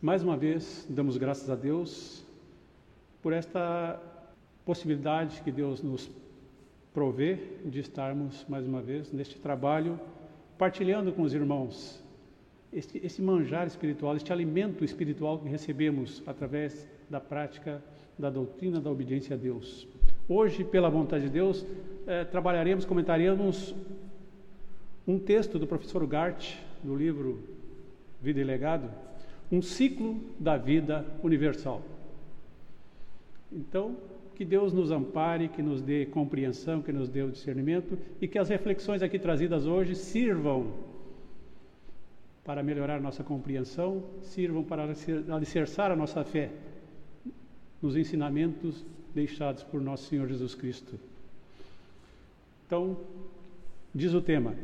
Mais uma vez, damos graças a Deus por esta possibilidade que Deus nos provê de estarmos mais uma vez neste trabalho, partilhando com os irmãos este, esse manjar espiritual, este alimento espiritual que recebemos através da prática da doutrina da obediência a Deus. Hoje, pela vontade de Deus, eh, trabalharemos, comentaremos um texto do professor Gart, do livro Vida e Legado, um ciclo da vida universal. Então, que Deus nos ampare, que nos dê compreensão, que nos dê o discernimento e que as reflexões aqui trazidas hoje sirvam para melhorar nossa compreensão, sirvam para alicerçar a nossa fé nos ensinamentos deixados por nosso Senhor Jesus Cristo. Então, diz o tema: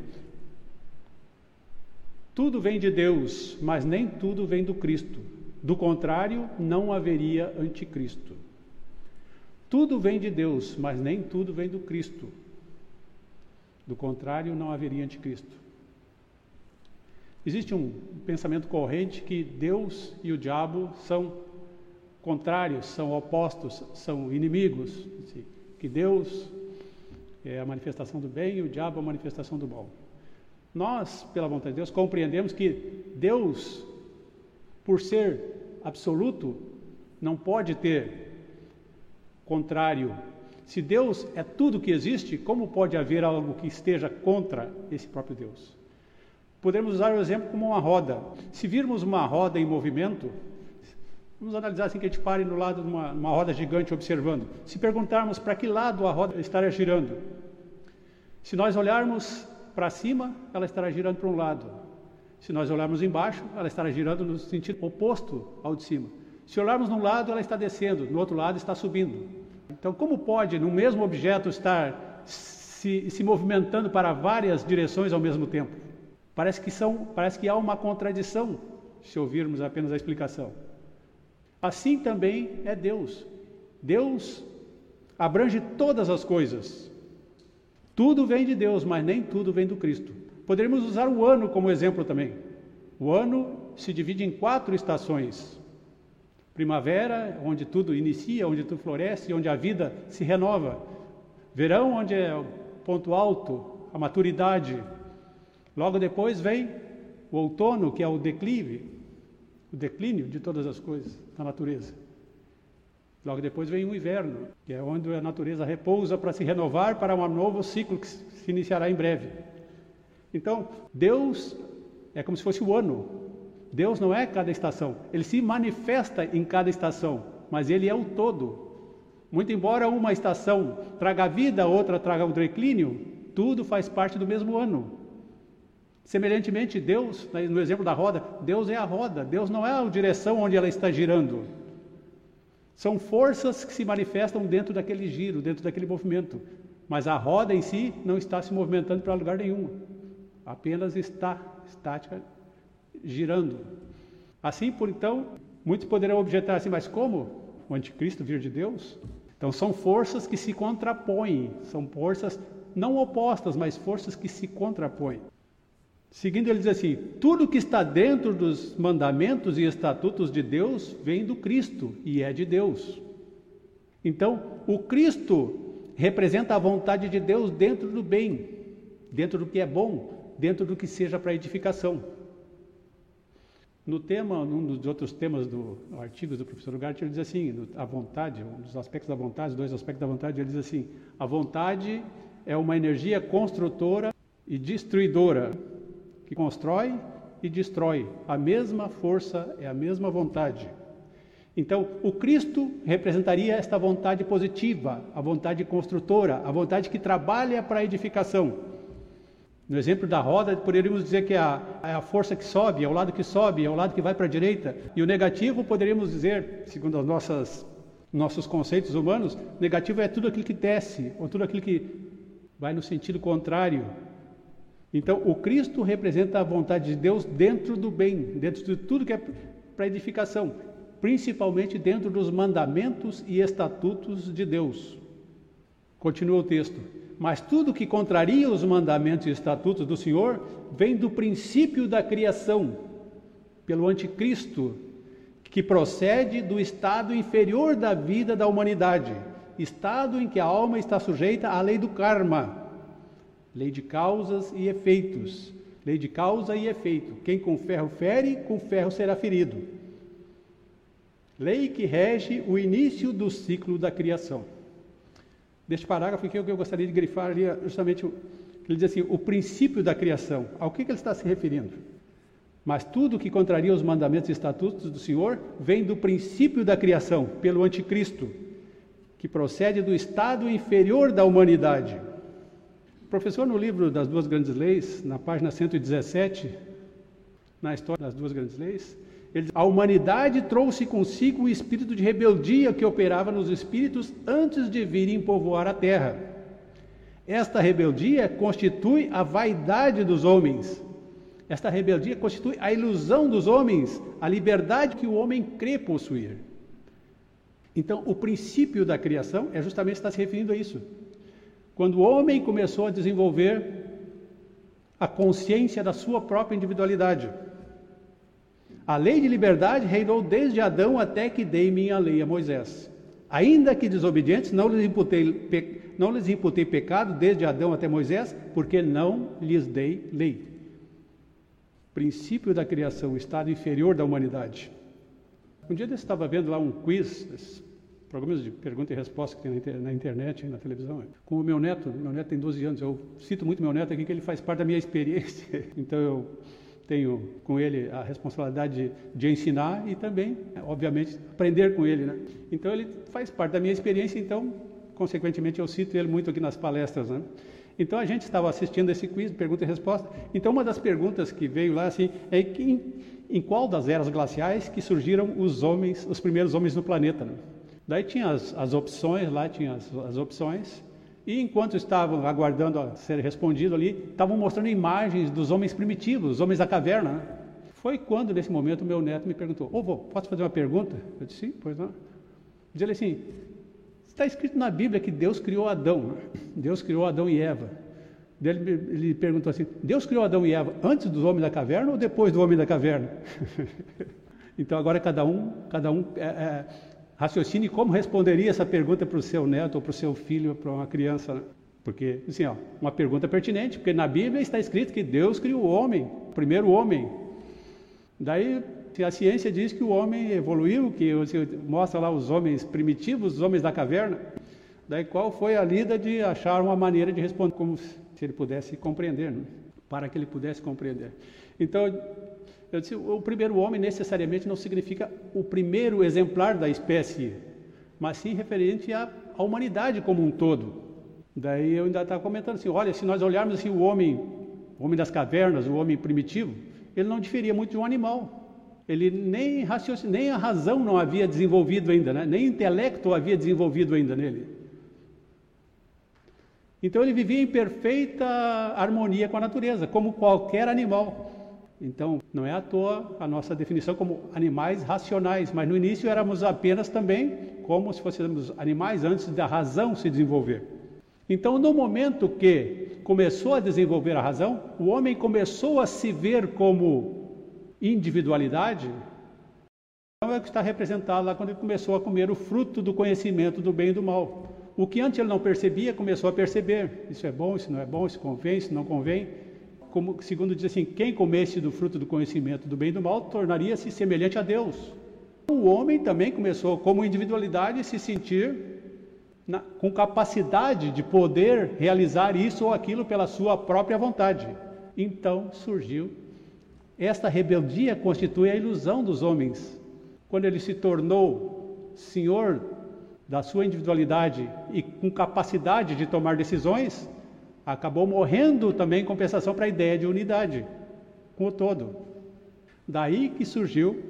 tudo vem de Deus, mas nem tudo vem do Cristo. Do contrário, não haveria anticristo. Tudo vem de Deus, mas nem tudo vem do Cristo. Do contrário, não haveria anticristo. Existe um pensamento corrente que Deus e o diabo são contrários, são opostos, são inimigos. Que Deus é a manifestação do bem e o diabo é a manifestação do mal. Nós, pela vontade de Deus, compreendemos que Deus, por ser absoluto, não pode ter contrário. Se Deus é tudo que existe, como pode haver algo que esteja contra esse próprio Deus? Podemos usar o exemplo como uma roda. Se virmos uma roda em movimento, vamos analisar assim que a gente pare no lado de uma, uma roda gigante observando. Se perguntarmos para que lado a roda estaria girando, se nós olharmos para cima, ela estará girando para um lado. Se nós olharmos embaixo, ela estará girando no sentido oposto ao de cima. Se olharmos num lado, ela está descendo, no outro lado está subindo. Então, como pode no mesmo objeto estar se, se movimentando para várias direções ao mesmo tempo? Parece que, são, parece que há uma contradição se ouvirmos apenas a explicação. Assim também é Deus. Deus abrange todas as coisas. Tudo vem de Deus, mas nem tudo vem do Cristo. Poderíamos usar o ano como exemplo também. O ano se divide em quatro estações: primavera, onde tudo inicia, onde tudo floresce, onde a vida se renova. Verão, onde é o ponto alto, a maturidade. Logo depois vem o outono, que é o declive, o declínio de todas as coisas da natureza. Logo depois vem o inverno, que é onde a natureza repousa para se renovar para um novo ciclo que se iniciará em breve. Então, Deus é como se fosse o ano. Deus não é cada estação, ele se manifesta em cada estação, mas ele é o todo. Muito embora uma estação traga vida, outra traga o declínio, tudo faz parte do mesmo ano. Semelhantemente, Deus, no exemplo da roda, Deus é a roda, Deus não é a direção onde ela está girando. São forças que se manifestam dentro daquele giro, dentro daquele movimento. Mas a roda em si não está se movimentando para lugar nenhum. Apenas está estática, girando. Assim, por então, muitos poderão objetar assim, mas como o anticristo vir de Deus? Então são forças que se contrapõem, são forças não opostas, mas forças que se contrapõem. Seguindo, ele diz assim: tudo que está dentro dos mandamentos e estatutos de Deus vem do Cristo e é de Deus. Então, o Cristo representa a vontade de Deus dentro do bem, dentro do que é bom, dentro do que seja para edificação. No tema, num dos outros temas do artigo do professor Gart, ele diz assim: a vontade, um dos aspectos da vontade, dois aspectos da vontade, ele diz assim: a vontade é uma energia construtora e destruidora que constrói e destrói. A mesma força é a mesma vontade. Então, o Cristo representaria esta vontade positiva, a vontade construtora, a vontade que trabalha para a edificação. No exemplo da roda, poderíamos dizer que é a, é a força que sobe, é o lado que sobe, é o lado que vai para a direita. E o negativo, poderíamos dizer, segundo os nossas, nossos conceitos humanos, negativo é tudo aquilo que desce, ou tudo aquilo que vai no sentido contrário então, o Cristo representa a vontade de Deus dentro do bem, dentro de tudo que é para edificação, principalmente dentro dos mandamentos e estatutos de Deus. Continua o texto. Mas tudo que contraria os mandamentos e estatutos do Senhor vem do princípio da criação, pelo anticristo, que procede do estado inferior da vida da humanidade, estado em que a alma está sujeita à lei do karma, lei de causas e efeitos. Lei de causa e efeito. Quem com ferro fere, com ferro será ferido. Lei que rege o início do ciclo da criação. Deste parágrafo que eu gostaria de grifar ali é justamente, ele diz assim, o princípio da criação. Ao que ele está se referindo? Mas tudo que contraria os mandamentos e estatutos do Senhor vem do princípio da criação, pelo anticristo, que procede do estado inferior da humanidade. Professor, no livro das duas grandes leis, na página 117, na história das duas grandes leis, ele diz, a humanidade trouxe consigo o espírito de rebeldia que operava nos espíritos antes de virem povoar a terra. Esta rebeldia constitui a vaidade dos homens, esta rebeldia constitui a ilusão dos homens, a liberdade que o homem crê possuir. Então, o princípio da criação é justamente está se referindo a isso. Quando o homem começou a desenvolver a consciência da sua própria individualidade. A lei de liberdade reinou desde Adão até que dei minha lei a Moisés. Ainda que desobedientes, não lhes imputei, não lhes imputei pecado desde Adão até Moisés, porque não lhes dei lei princípio da criação, estado inferior da humanidade. Um dia eu estava vendo lá um quiz, programas de pergunta e resposta que tem na internet, na televisão, com o meu neto, meu neto tem 12 anos, eu cito muito meu neto aqui que ele faz parte da minha experiência, então eu tenho com ele a responsabilidade de, de, ensinar e também, obviamente, aprender com ele, né? Então ele faz parte da minha experiência, então, consequentemente, eu cito ele muito aqui nas palestras, né? Então a gente estava assistindo esse quiz, pergunta e resposta. Então uma das perguntas que veio lá assim é que em, em qual das eras glaciais que surgiram os homens, os primeiros homens no planeta? Né? Daí tinha as, as, opções lá, tinha as, as, opções. E enquanto estavam aguardando a ser respondido ali, estavam mostrando imagens dos homens primitivos, os homens da caverna. Né? Foi quando, nesse momento, meu neto me perguntou: Ô, vô, posso fazer uma pergunta? Eu disse: Sim, pois não. Diz ele assim: Está escrito na Bíblia que Deus criou Adão. Deus criou Adão e Eva. Ele, ele perguntou assim: Deus criou Adão e Eva antes dos homens da caverna ou depois do homem da caverna? então agora cada um, cada um é, é, raciocine como responderia essa pergunta para o seu neto ou para o seu filho, para uma criança. Né? Porque, assim, ó, uma pergunta pertinente, porque na Bíblia está escrito que Deus criou o homem, o primeiro homem. Daí a ciência diz que o homem evoluiu, que mostra lá os homens primitivos, os homens da caverna. Daí qual foi a lida de achar uma maneira de responder como se ele pudesse compreender, né? para que ele pudesse compreender. Então, eu disse, o primeiro homem necessariamente não significa o primeiro exemplar da espécie, mas sim referente à, à humanidade como um todo. Daí eu ainda estava comentando assim, olha, se nós olharmos assim o homem, o homem das cavernas, o homem primitivo, ele não diferia muito de um animal. Ele nem, nem a razão não havia desenvolvido ainda, né? nem intelecto havia desenvolvido ainda nele. Então ele vivia em perfeita harmonia com a natureza, como qualquer animal. Então, não é à toa a nossa definição como animais racionais, mas no início éramos apenas também como se fôssemos animais antes da razão se desenvolver. Então, no momento que começou a desenvolver a razão, o homem começou a se ver como individualidade, é o que está representado lá quando ele começou a comer o fruto do conhecimento do bem e do mal. O que antes ele não percebia, começou a perceber. Isso é bom, isso não é bom, isso convém, isso não convém. Como, segundo diz assim, quem comesse do fruto do conhecimento do bem e do mal, tornaria-se semelhante a Deus. O homem também começou, como individualidade, a se sentir na, com capacidade de poder realizar isso ou aquilo pela sua própria vontade. Então surgiu esta rebeldia constitui a ilusão dos homens. Quando ele se tornou senhor da sua individualidade e com capacidade de tomar decisões, acabou morrendo também em compensação para a ideia de unidade com o todo. Daí que surgiu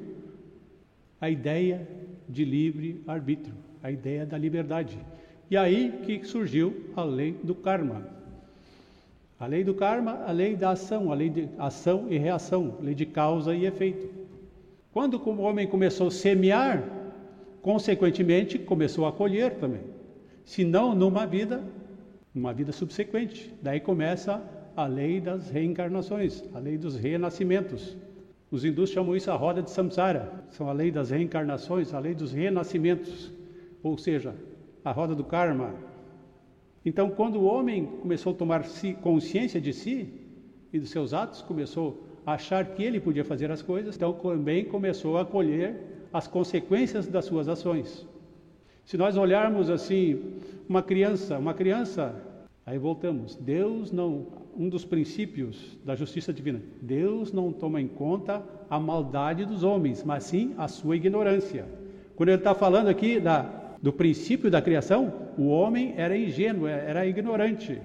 a ideia de livre arbítrio, a ideia da liberdade. E aí que surgiu a lei do karma. A lei do karma, a lei da ação, a lei de ação e reação, lei de causa e efeito. Quando o homem começou a semear, consequentemente começou a colher também. Se não numa vida, numa vida subsequente. Daí começa a lei das reencarnações, a lei dos renascimentos. Os hindus chamam isso a roda de samsara, são a lei das reencarnações, a lei dos renascimentos, ou seja, a roda do karma. Então, quando o homem começou a tomar consciência de si e dos seus atos, começou a achar que ele podia fazer as coisas, então também começou a colher as consequências das suas ações. Se nós olharmos assim, uma criança, uma criança, aí voltamos, Deus não, um dos princípios da justiça divina, Deus não toma em conta a maldade dos homens, mas sim a sua ignorância. Quando ele está falando aqui da, do princípio da criação, o homem era ingênuo, era ignorante.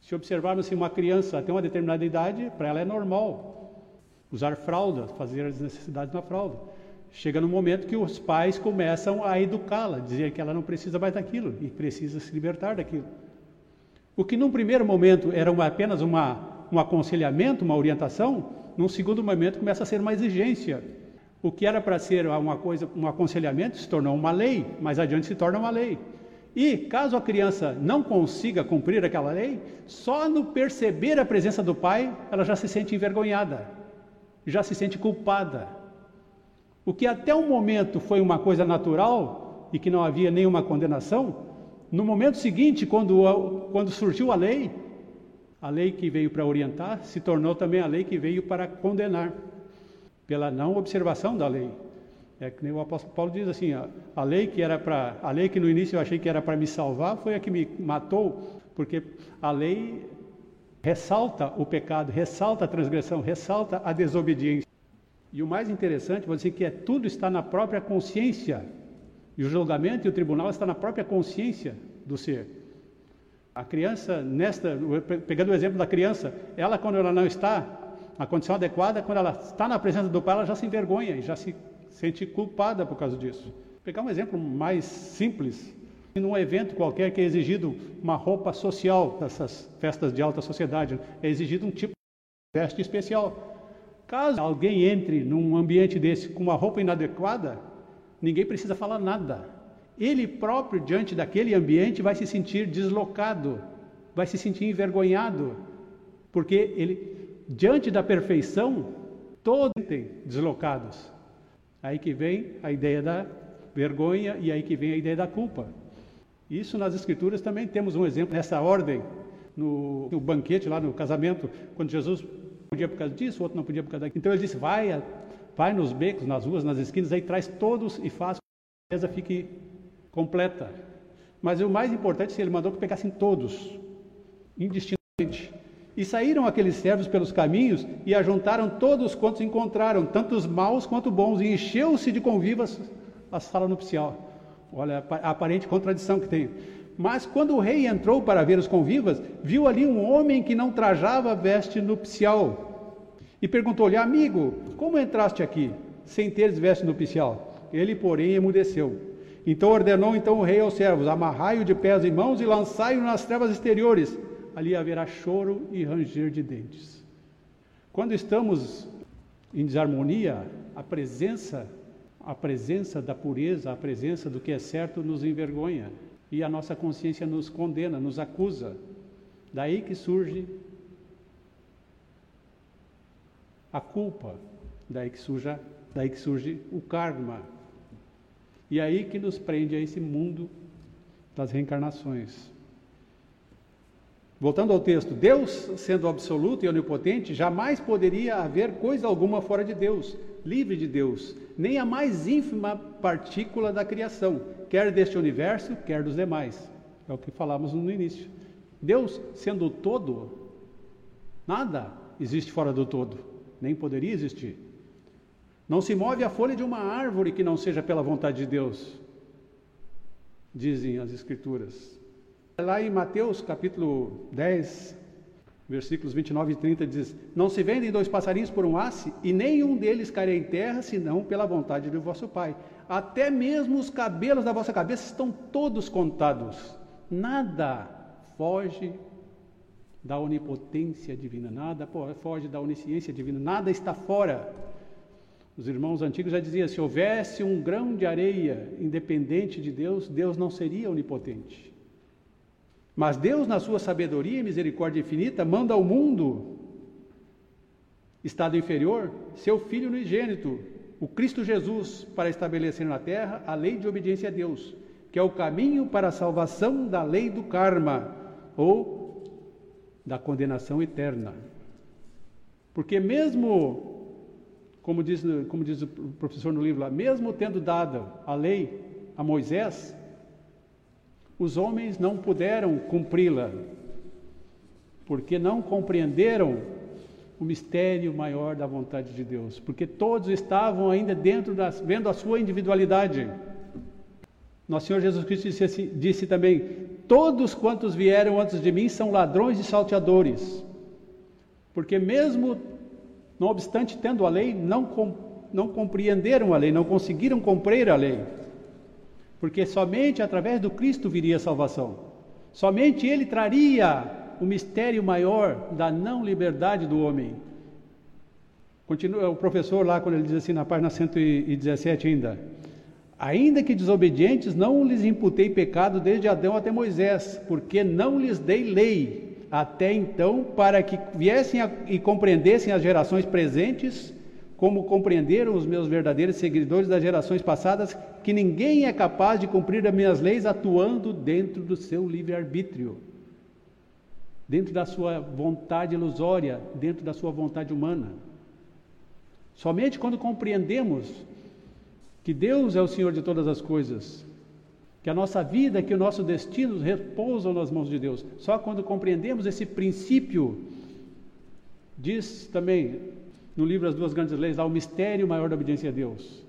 Se observarmos assim, uma criança até uma determinada idade, para ela é normal usar fralda, fazer as necessidades na fralda. Chega no momento que os pais começam a educá-la, dizer que ela não precisa mais daquilo e precisa se libertar daquilo. O que num primeiro momento era uma, apenas uma, um aconselhamento, uma orientação, num segundo momento começa a ser uma exigência. O que era para ser uma coisa, um aconselhamento, se tornou uma lei, mais adiante se torna uma lei. E caso a criança não consiga cumprir aquela lei, só no perceber a presença do pai, ela já se sente envergonhada, já se sente culpada. O que até o momento foi uma coisa natural e que não havia nenhuma condenação, no momento seguinte, quando, quando surgiu a lei, a lei que veio para orientar se tornou também a lei que veio para condenar, pela não observação da lei. É que nem o apóstolo Paulo diz assim: a, a lei que era para, a lei que no início eu achei que era para me salvar, foi a que me matou, porque a lei ressalta o pecado, ressalta a transgressão, ressalta a desobediência. E o mais interessante, vou dizer que é tudo está na própria consciência. E o julgamento e o tribunal está na própria consciência do ser. A criança, nesta, pegando o exemplo da criança, ela quando ela não está na condição adequada, quando ela está na presença do pai, ela já se envergonha e já se sente culpada por causa disso. Vou pegar um exemplo mais simples. Num evento qualquer que é exigido uma roupa social, dessas festas de alta sociedade, é exigido um tipo de veste especial. Caso alguém entre num ambiente desse com uma roupa inadequada, ninguém precisa falar nada. Ele próprio, diante daquele ambiente, vai se sentir deslocado, vai se sentir envergonhado, porque ele, diante da perfeição, todos tem deslocados. Aí que vem a ideia da vergonha e aí que vem a ideia da culpa. Isso nas Escrituras também temos um exemplo nessa ordem, no, no banquete lá no casamento, quando Jesus podia por causa disso, o outro não podia por causa daquilo. Então ele disse: vai, vai nos becos, nas ruas, nas esquinas, aí traz todos e faz que a mesa fique completa. Mas o mais importante, ele mandou que pegassem todos, indistintamente. E saíram aqueles servos pelos caminhos e ajuntaram todos quantos encontraram, tanto os maus quanto bons, e encheu-se de convivas a sala nupcial. Olha a aparente contradição que tem. Mas quando o rei entrou para ver os convivas, viu ali um homem que não trajava veste nupcial. E perguntou-lhe, amigo, como entraste aqui, sem teres veste nupcial? Ele, porém, emudeceu. Então ordenou então o rei aos servos: amarrai-o de pés e mãos e lançai-o nas trevas exteriores. Ali haverá choro e ranger de dentes. Quando estamos em desarmonia, a presença, a presença da pureza, a presença do que é certo nos envergonha e a nossa consciência nos condena, nos acusa. Daí que surge a culpa, daí que surge, daí que surge o karma. E aí que nos prende a esse mundo das reencarnações. Voltando ao texto, Deus, sendo absoluto e onipotente, jamais poderia haver coisa alguma fora de Deus, livre de Deus, nem a mais ínfima partícula da criação quer deste universo, quer dos demais. É o que falamos no início. Deus, sendo todo, nada existe fora do todo, nem poderia existir. Não se move a folha de uma árvore que não seja pela vontade de Deus, dizem as Escrituras. Lá em Mateus capítulo 10, versículos 29 e 30 diz: Não se vendem dois passarinhos por um asse, e nenhum deles cairá em terra, senão pela vontade do vosso Pai até mesmo os cabelos da vossa cabeça estão todos contados. Nada foge da onipotência divina, nada foge da onisciência divina, nada está fora. Os irmãos antigos já diziam: se houvesse um grão de areia independente de Deus, Deus não seria onipotente. Mas Deus, na sua sabedoria e misericórdia infinita, manda ao mundo estado inferior, seu Filho unigênito, o Cristo Jesus, para estabelecer na terra a lei de obediência a Deus, que é o caminho para a salvação da lei do karma, ou da condenação eterna. Porque mesmo, como diz, como diz o professor no livro lá, mesmo tendo dado a lei a Moisés, os homens não puderam cumpri-la, porque não compreenderam o mistério maior da vontade de Deus, porque todos estavam ainda dentro das, vendo a sua individualidade. Nosso Senhor Jesus Cristo disse, assim, disse também: Todos quantos vieram antes de mim são ladrões e salteadores, porque mesmo não obstante tendo a lei, não, não compreenderam a lei, não conseguiram cumprir a lei, porque somente através do Cristo viria a salvação, somente Ele traria o mistério maior da não liberdade do homem. Continua o professor lá quando ele diz assim na página 117 ainda. Ainda que desobedientes, não lhes imputei pecado desde Adão até Moisés, porque não lhes dei lei até então, para que viessem a, e compreendessem as gerações presentes, como compreenderam os meus verdadeiros seguidores das gerações passadas, que ninguém é capaz de cumprir as minhas leis atuando dentro do seu livre-arbítrio dentro da sua vontade ilusória, dentro da sua vontade humana. Somente quando compreendemos que Deus é o Senhor de todas as coisas, que a nossa vida, que o nosso destino repousam nas mãos de Deus. Só quando compreendemos esse princípio, diz também no livro As Duas Grandes Leis, lá o mistério maior da obediência a Deus.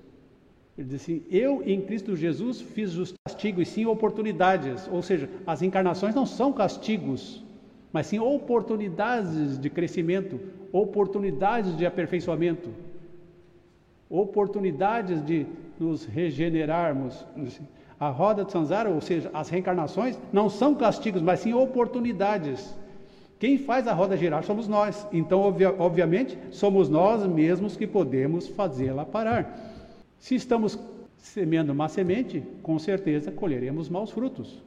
Ele diz assim: Eu em Cristo Jesus fiz os castigos e sim oportunidades, ou seja, as encarnações não são castigos, mas sim oportunidades de crescimento, oportunidades de aperfeiçoamento, oportunidades de nos regenerarmos. A roda de Sanzara, ou seja, as reencarnações, não são castigos, mas sim oportunidades. Quem faz a roda girar somos nós. Então, obviamente, somos nós mesmos que podemos fazê-la parar. Se estamos semeando má semente, com certeza colheremos maus frutos.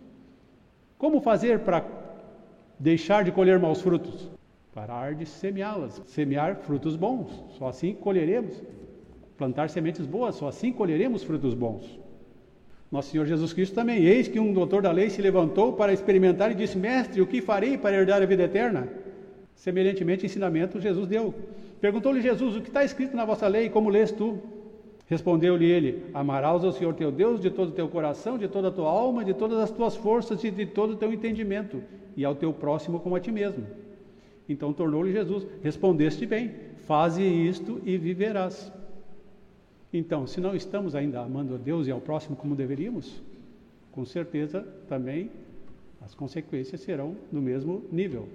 Como fazer para deixar de colher maus frutos? Parar de semeá-las, semear frutos bons, só assim colheremos. Plantar sementes boas, só assim colheremos frutos bons. Nosso Senhor Jesus Cristo também, eis que um doutor da lei se levantou para experimentar e disse: Mestre, o que farei para herdar a vida eterna? Semelhantemente, ensinamento Jesus deu. Perguntou-lhe Jesus: O que está escrito na vossa lei? Como lês tu? Respondeu-lhe ele: Amarás ao Senhor teu Deus de todo o teu coração, de toda a tua alma, de todas as tuas forças e de todo o teu entendimento, e ao teu próximo como a ti mesmo. Então tornou-lhe Jesus: Respondeste bem, faze isto e viverás. Então, se não estamos ainda amando a Deus e ao próximo como deveríamos, com certeza também as consequências serão do mesmo nível.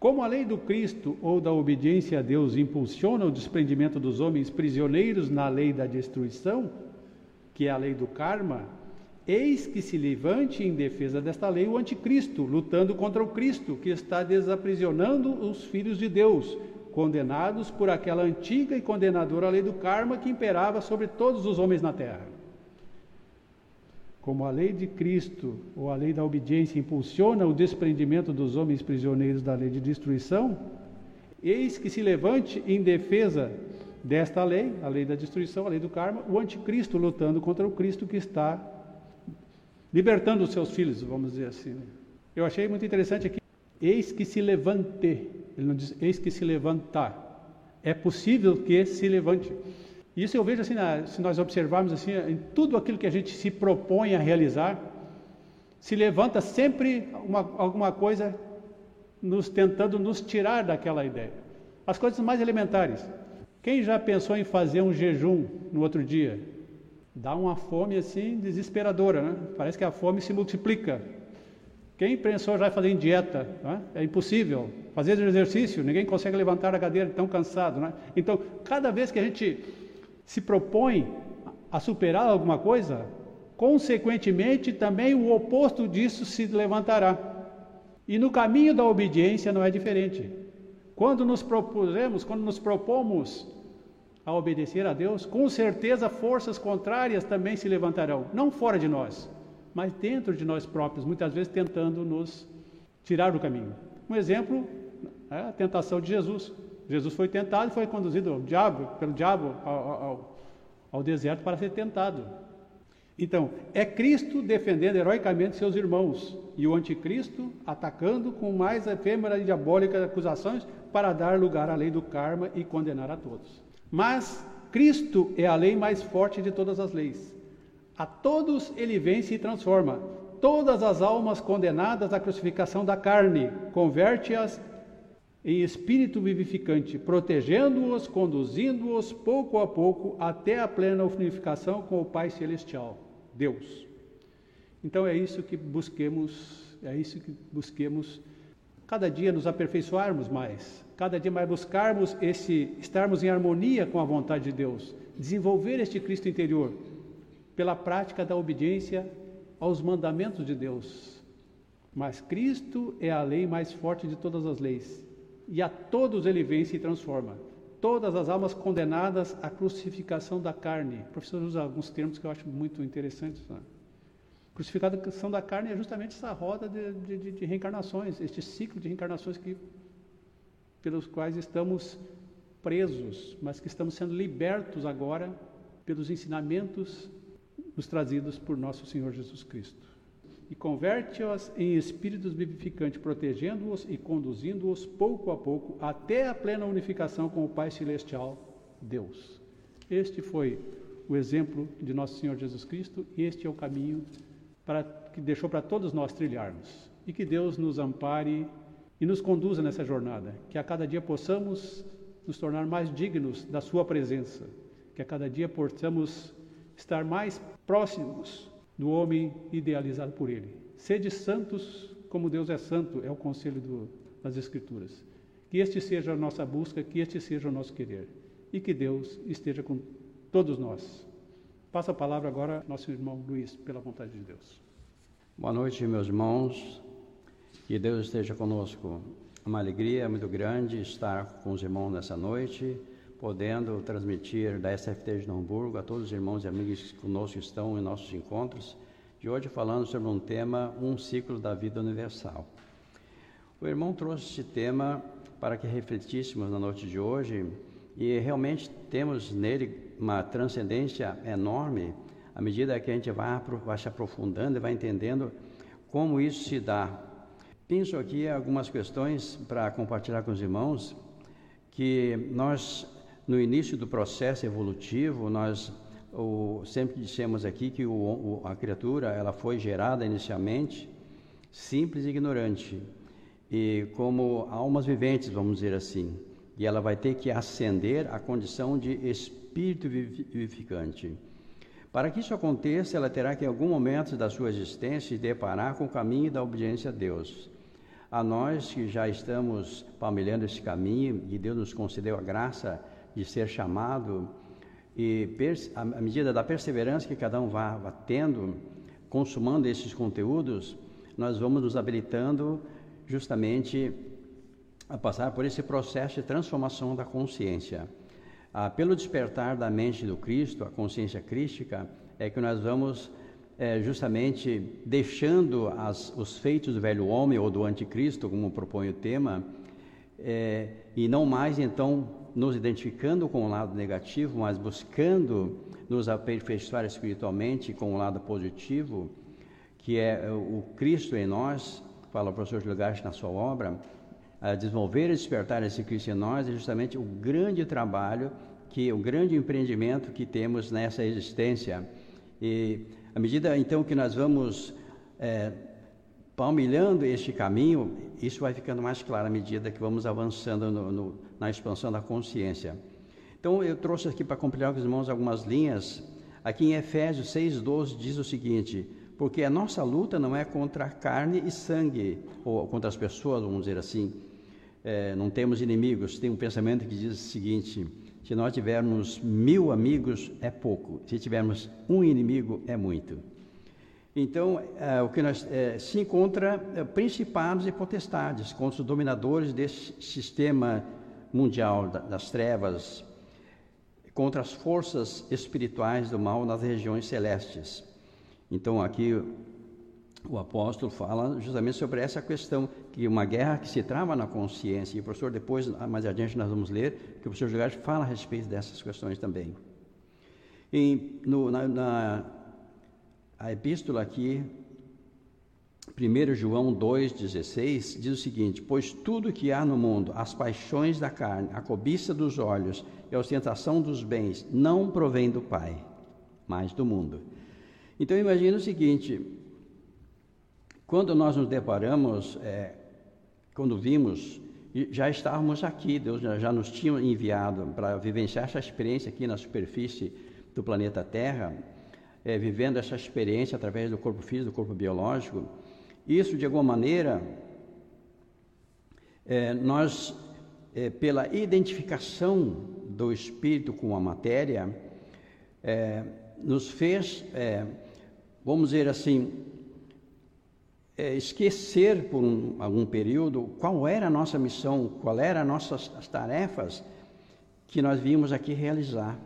Como a lei do Cristo ou da obediência a Deus impulsiona o desprendimento dos homens prisioneiros na lei da destruição, que é a lei do karma, eis que se levante em defesa desta lei o anticristo, lutando contra o Cristo, que está desaprisionando os filhos de Deus, condenados por aquela antiga e condenadora lei do karma que imperava sobre todos os homens na terra. Como a lei de Cristo ou a lei da obediência impulsiona o desprendimento dos homens prisioneiros da lei de destruição, eis que se levante em defesa desta lei, a lei da destruição, a lei do karma, o anticristo lutando contra o Cristo que está libertando os seus filhos, vamos dizer assim. Né? Eu achei muito interessante aqui, eis que se levante, ele não diz eis que se levantar. É possível que se levante. Isso eu vejo assim, se nós observarmos assim, em tudo aquilo que a gente se propõe a realizar, se levanta sempre uma, alguma coisa nos tentando nos tirar daquela ideia. As coisas mais elementares. Quem já pensou em fazer um jejum no outro dia? Dá uma fome assim desesperadora, né? Parece que a fome se multiplica. Quem pensou já em fazer dieta? Né? É impossível. Fazer exercício, ninguém consegue levantar a cadeira tão cansado, né? Então, cada vez que a gente se propõe a superar alguma coisa, consequentemente também o oposto disso se levantará. E no caminho da obediência não é diferente. Quando nos propusemos, quando nos propomos a obedecer a Deus, com certeza forças contrárias também se levantarão, não fora de nós, mas dentro de nós próprios, muitas vezes tentando nos tirar do caminho. Um exemplo, É a tentação de Jesus. Jesus foi tentado e foi conduzido diabo, pelo diabo ao, ao, ao deserto para ser tentado. Então, é Cristo defendendo heroicamente seus irmãos e o anticristo atacando com mais efêmeras e diabólicas acusações para dar lugar à lei do karma e condenar a todos. Mas Cristo é a lei mais forte de todas as leis. A todos ele vence e transforma. Todas as almas condenadas à crucificação da carne, converte-as em espírito vivificante, protegendo-os, conduzindo-os pouco a pouco até a plena unificação com o Pai Celestial, Deus. Então é isso que busquemos, é isso que busquemos cada dia nos aperfeiçoarmos mais, cada dia mais buscarmos esse estarmos em harmonia com a vontade de Deus, desenvolver este Cristo interior pela prática da obediência aos mandamentos de Deus. Mas Cristo é a lei mais forte de todas as leis e a todos ele vence e transforma. Todas as almas condenadas à crucificação da carne. O professor usa alguns termos que eu acho muito interessantes. Né? Crucificação da carne é justamente essa roda de, de, de reencarnações, este ciclo de reencarnações que, pelos quais estamos presos, mas que estamos sendo libertos agora pelos ensinamentos nos trazidos por nosso Senhor Jesus Cristo e converte-os em espíritos vivificantes, protegendo-os e conduzindo-os pouco a pouco até a plena unificação com o Pai Celestial, Deus. Este foi o exemplo de nosso Senhor Jesus Cristo e este é o caminho para, que deixou para todos nós trilharmos. E que Deus nos ampare e nos conduza nessa jornada, que a cada dia possamos nos tornar mais dignos da Sua presença, que a cada dia possamos estar mais próximos do homem idealizado por ele. Sede santos como Deus é santo, é o conselho do, das Escrituras. Que este seja a nossa busca, que este seja o nosso querer. E que Deus esteja com todos nós. Passa a palavra agora nosso irmão Luiz, pela vontade de Deus. Boa noite, meus irmãos. Que Deus esteja conosco. Uma alegria muito grande estar com os irmãos nessa noite podendo transmitir da SFT de Hamburgo a todos os irmãos e amigos que conosco estão em nossos encontros, de hoje falando sobre um tema, um ciclo da vida universal. O irmão trouxe esse tema para que refletíssemos na noite de hoje e realmente temos nele uma transcendência enorme à medida que a gente vai, vai se aprofundando e vai entendendo como isso se dá. Penso aqui algumas questões para compartilhar com os irmãos que nós no início do processo evolutivo, nós o, sempre dissemos aqui que o, o, a criatura ela foi gerada inicialmente simples e ignorante e como almas viventes, vamos dizer assim, e ela vai ter que ascender à condição de espírito vivificante. Para que isso aconteça, ela terá que, em algum momento da sua existência, se deparar com o caminho da obediência a Deus. A nós que já estamos palmilhando esse caminho e Deus nos concedeu a graça de ser chamado e à medida da perseverança que cada um vá, vá tendo, consumando esses conteúdos, nós vamos nos habilitando justamente a passar por esse processo de transformação da consciência. Ah, pelo despertar da mente do Cristo, a consciência crística, é que nós vamos é, justamente deixando as, os feitos do velho homem ou do anticristo, como propõe o tema, é, e não mais então nos identificando com o lado negativo, mas buscando nos aperfeiçoar espiritualmente com o lado positivo, que é o Cristo em nós, fala o professor Gilgamesh na sua obra, a desenvolver e despertar esse Cristo em nós é justamente o grande trabalho, que o grande empreendimento que temos nessa existência. E à medida então que nós vamos é, palmilhando este caminho, isso vai ficando mais claro à medida que vamos avançando no, no, na expansão da consciência. Então, eu trouxe aqui para compartilhar com os irmãos algumas linhas. Aqui em Efésios 6,12 diz o seguinte: Porque a nossa luta não é contra carne e sangue, ou contra as pessoas, vamos dizer assim. É, não temos inimigos. Tem um pensamento que diz o seguinte: se nós tivermos mil amigos, é pouco. Se tivermos um inimigo, é muito. Então, é, o que nós, é, se encontra é, principados e potestades contra os dominadores desse sistema mundial da, das trevas, contra as forças espirituais do mal nas regiões celestes. Então, aqui o apóstolo fala justamente sobre essa questão, que uma guerra que se trava na consciência, e o professor depois, mais adiante nós vamos ler, que o professor Gilberto fala a respeito dessas questões também. E no, na, na a epístola aqui, 1 João 2,16, diz o seguinte: Pois tudo que há no mundo, as paixões da carne, a cobiça dos olhos e a ostentação dos bens, não provém do Pai, mas do mundo. Então imagine o seguinte: quando nós nos deparamos, é, quando vimos, já estávamos aqui, Deus já, nos tinha enviado para vivenciar essa experiência aqui na superfície do planeta Terra, é, vivendo essa experiência através do corpo físico, do corpo biológico. Isso, de alguma maneira, é, nós, é, pela identificação do espírito com a matéria, é, nos fez, é, vamos dizer assim, é, esquecer por um, algum período qual era a nossa missão, qual eram as nossas tarefas que nós vimos aqui realizar.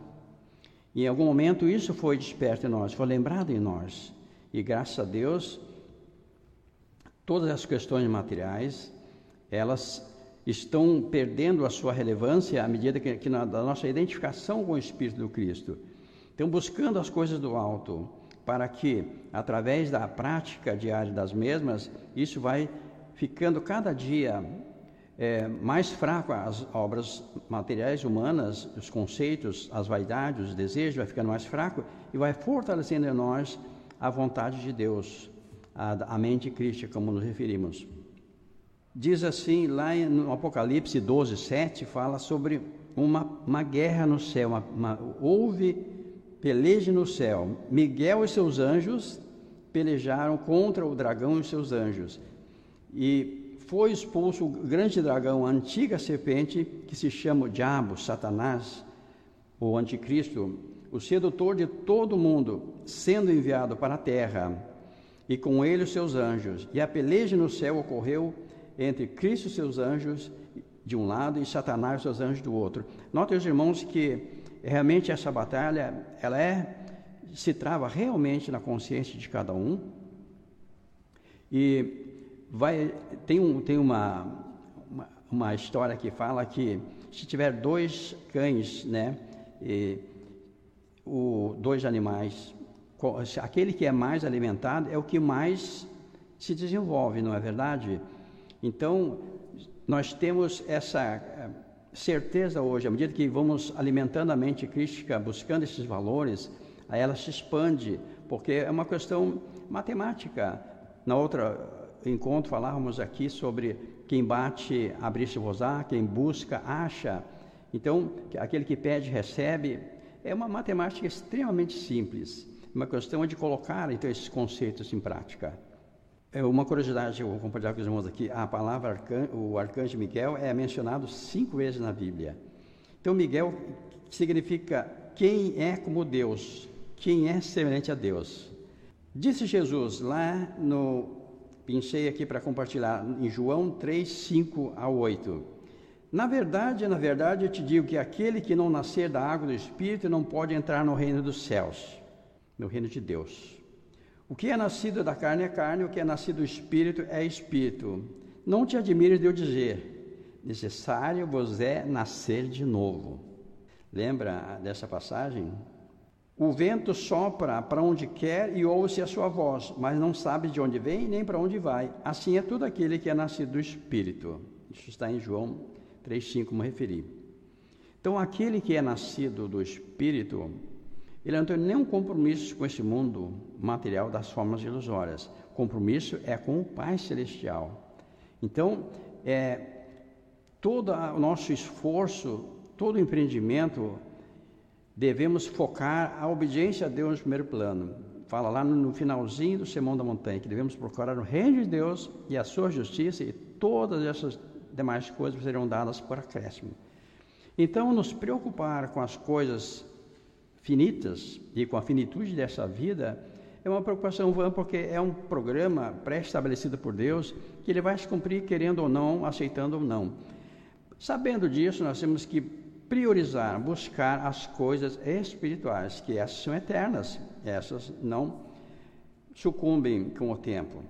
E em algum momento isso foi desperto em nós, foi lembrado em nós. E graças a Deus, todas as questões materiais, elas estão perdendo a sua relevância à medida que, que na da nossa identificação com o Espírito do Cristo. Estão buscando as coisas do alto, para que, através da prática diária das mesmas, isso vai ficando cada dia é, mais fraco as obras materiais humanas, os conceitos, as vaidades, os desejos, vai ficando mais fraco e vai fortalecendo em nós a vontade de Deus, a, a mente crística, como nos referimos. Diz assim, lá no Apocalipse 12, 7, fala sobre uma, uma guerra no céu, uma, uma, houve peleje no céu. Miguel e seus anjos pelejaram contra o dragão e seus anjos. E foi expulso o grande dragão, a antiga serpente, que se chama o Diabo, Satanás, o Anticristo, o sedutor de todo mundo, sendo enviado para a terra, e com ele os seus anjos. E a peleja no céu ocorreu entre Cristo e seus anjos de um lado e Satanás e seus anjos do outro. Notem, os irmãos, que realmente essa batalha, ela é, se trava realmente na consciência de cada um. E vai, tem, um, tem uma, uma, uma história que fala que se tiver dois cães, né, e, o, dois animais, aquele que é mais alimentado é o que mais se desenvolve, não é verdade? Então, nós temos essa certeza hoje, à medida que vamos alimentando a mente crítica, buscando esses valores, aí ela se expande, porque é uma questão matemática. Na outra encontro falávamos aqui sobre quem bate, abre-se vosar, quem busca, acha. Então, aquele que pede, recebe. É uma matemática extremamente simples. Uma questão de colocar, então, esses conceitos em prática. É uma curiosidade, eu vou compartilhar com os irmãos aqui. A palavra arcan, o arcanjo Miguel é mencionado cinco vezes na Bíblia. Então, Miguel significa quem é como Deus, quem é semelhante a Deus. Disse Jesus lá no. Pensei aqui para compartilhar, em João 3, 5 a 8. Na verdade, na verdade, eu te digo que aquele que não nascer da água do Espírito não pode entrar no reino dos céus, no reino de Deus. O que é nascido da carne é carne, o que é nascido do espírito é espírito. Não te admires de eu dizer, necessário vos é nascer de novo. Lembra dessa passagem? O vento sopra para onde quer e ouve a sua voz, mas não sabe de onde vem nem para onde vai. Assim é todo aquele que é nascido do Espírito. Isso está em João 3,5, como referi. Então, aquele que é nascido do Espírito, ele não tem nenhum compromisso com esse mundo material das formas ilusórias. Compromisso é com o Pai Celestial. Então, é, todo o nosso esforço, todo o empreendimento, devemos focar a obediência a Deus no primeiro plano. Fala lá no finalzinho do Sermão da Montanha que devemos procurar o reino de Deus e a sua justiça e todas essas demais coisas serão dadas por acréscimo. Então, nos preocupar com as coisas finitas e com a finitude dessa vida, é uma preocupação vã, porque é um programa pré-estabelecido por Deus que ele vai se cumprir querendo ou não, aceitando ou não. Sabendo disso, nós temos que priorizar, buscar as coisas espirituais, que essas são eternas, essas não sucumbem com o tempo.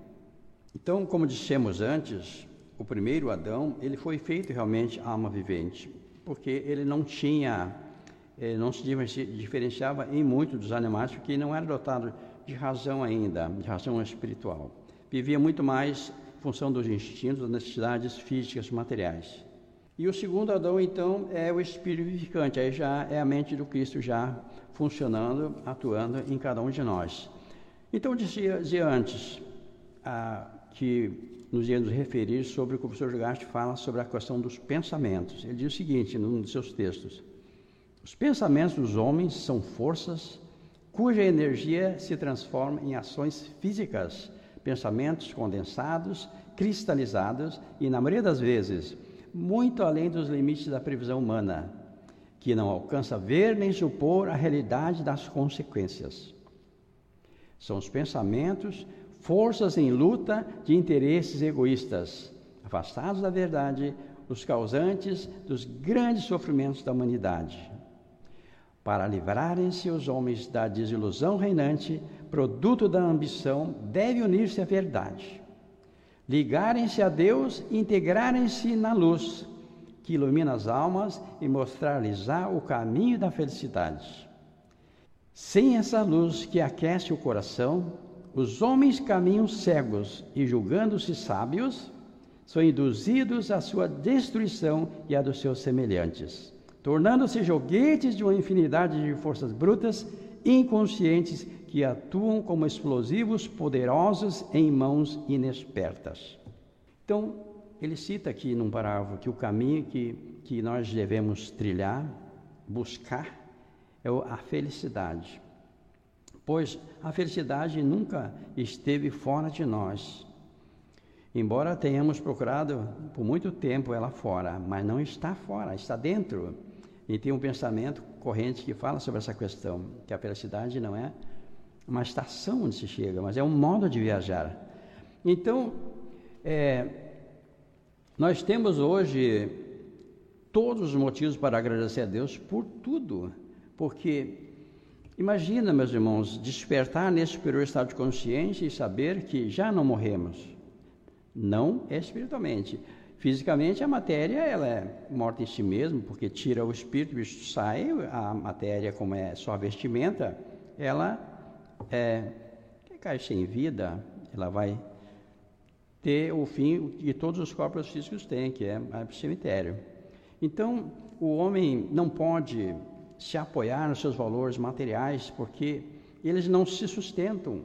Então, como dissemos antes, o primeiro Adão, ele foi feito realmente alma vivente, porque ele não tinha, ele não se diferenciava em muito dos animais, porque não era dotado de razão ainda, de razão espiritual. Vivia muito mais em função dos instintos, das necessidades físicas, materiais. E o segundo Adão, então, é o espírito vivificante, aí já é a mente do Cristo já funcionando, atuando em cada um de nós. Então, dizia, dizia antes que nos ia nos referir sobre o que o professor Gart fala sobre a questão dos pensamentos. Ele diz o seguinte, num de seus textos: Os pensamentos dos homens são forças cuja energia se transforma em ações físicas, pensamentos condensados, cristalizados e, na maioria das vezes, muito além dos limites da previsão humana, que não alcança ver nem supor a realidade das consequências. São os pensamentos, forças em luta de interesses egoístas, afastados da verdade, os causantes dos grandes sofrimentos da humanidade. Para livrarem-se os homens da desilusão reinante, produto da ambição, deve unir-se à verdade. Ligarem-se a Deus integrarem-se na luz, que ilumina as almas e mostrar-lhes o caminho da felicidade. Sem essa luz que aquece o coração, os homens caminham cegos e, julgando-se sábios, são induzidos à sua destruição e à dos seus semelhantes, tornando-se joguetes de uma infinidade de forças brutas, inconscientes, que atuam como explosivos poderosos em mãos inexpertas. Então, ele cita aqui num parágrafo que o caminho que, que nós devemos trilhar, buscar, é a felicidade. Pois a felicidade nunca esteve fora de nós. Embora tenhamos procurado por muito tempo ela fora, mas não está fora, está dentro. E tem um pensamento corrente que fala sobre essa questão, que a felicidade não é uma estação onde se chega, mas é um modo de viajar. Então, é, nós temos hoje todos os motivos para agradecer a Deus por tudo. Porque imagina, meus irmãos, despertar nesse superior estado de consciência e saber que já não morremos. Não espiritualmente. Fisicamente, a matéria ela é morta em si mesma, porque tira o espírito, o espírito sai, a matéria, como é só vestimenta, ela é, cai sem vida, ela vai ter o fim que todos os corpos físicos têm, que é o cemitério. Então, o homem não pode se apoiar nos seus valores materiais, porque eles não se sustentam,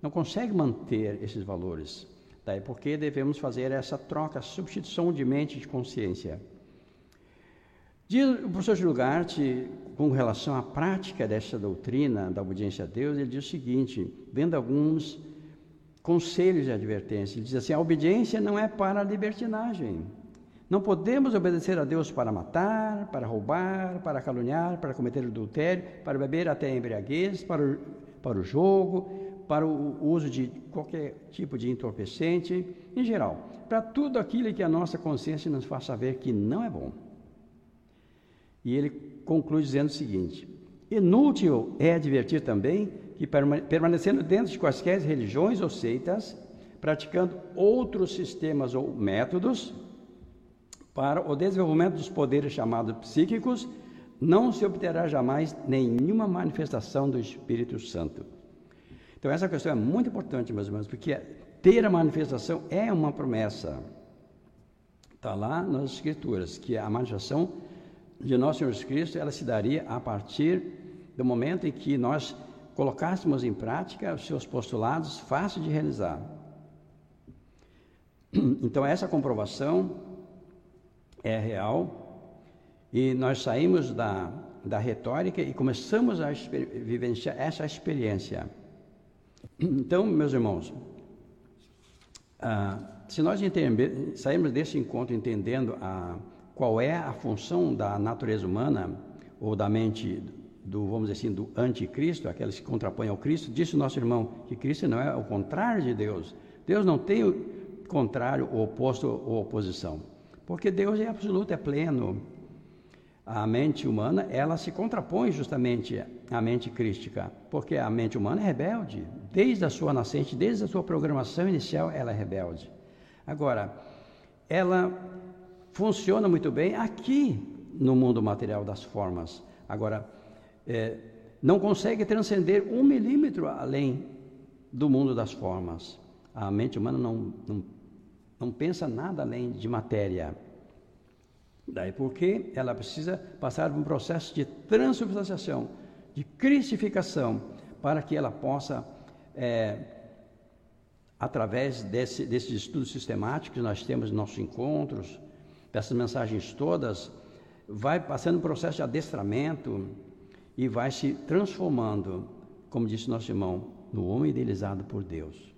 não conseguem manter esses valores. Daí porque devemos fazer essa troca, substituição de mente de consciência. Diz o professor Gilgart, com relação à prática dessa doutrina da obediência a Deus, ele diz o seguinte, vendo alguns conselhos de advertência, ele diz assim, a obediência não é para a libertinagem, não podemos obedecer a Deus para matar, para roubar, para caluniar, para cometer adultério, para beber até embriaguez, para o, para o jogo, para o uso de qualquer tipo de entorpecente, em geral, para tudo aquilo que a nossa consciência nos faça saber que não é bom. E ele conclui dizendo o seguinte: inútil é advertir também que, permanecendo dentro de quaisquer religiões ou seitas, praticando outros sistemas ou métodos, para o desenvolvimento dos poderes chamados psíquicos, não se obterá jamais nenhuma manifestação do Espírito Santo. Então, essa questão é muito importante, meus irmãos, porque ter a manifestação é uma promessa. Está lá nas Escrituras, que a manifestação de nosso Senhor Jesus Cristo, ela se daria a partir do momento em que nós colocássemos em prática os seus postulados fáceis de realizar. Então, essa comprovação é real e nós saímos da, da retórica e começamos a vivenciar essa experiência. Então, meus irmãos, ah, se nós saímos desse encontro entendendo a, qual é a função da natureza humana ou da mente do, vamos dizer assim, do anticristo, aqueles que contrapõem ao Cristo, disse o nosso irmão que Cristo não é o contrário de Deus. Deus não tem o contrário, o oposto ou oposição. Porque Deus é absoluto, é pleno. A mente humana, ela se contrapõe justamente a mente crística? Porque a mente humana é rebelde. Desde a sua nascente, desde a sua programação inicial, ela é rebelde. Agora, ela funciona muito bem aqui no mundo material das formas. Agora, é, não consegue transcender um milímetro além do mundo das formas. A mente humana não, não, não pensa nada além de matéria. Daí porque ela precisa passar por um processo de transubstanciação, de cristificação, para que ela possa, é, através desse, desses estudos sistemáticos que nós temos nos nossos encontros, dessas mensagens todas, vai passando um processo de adestramento e vai se transformando, como disse nosso irmão, no homem idealizado por Deus.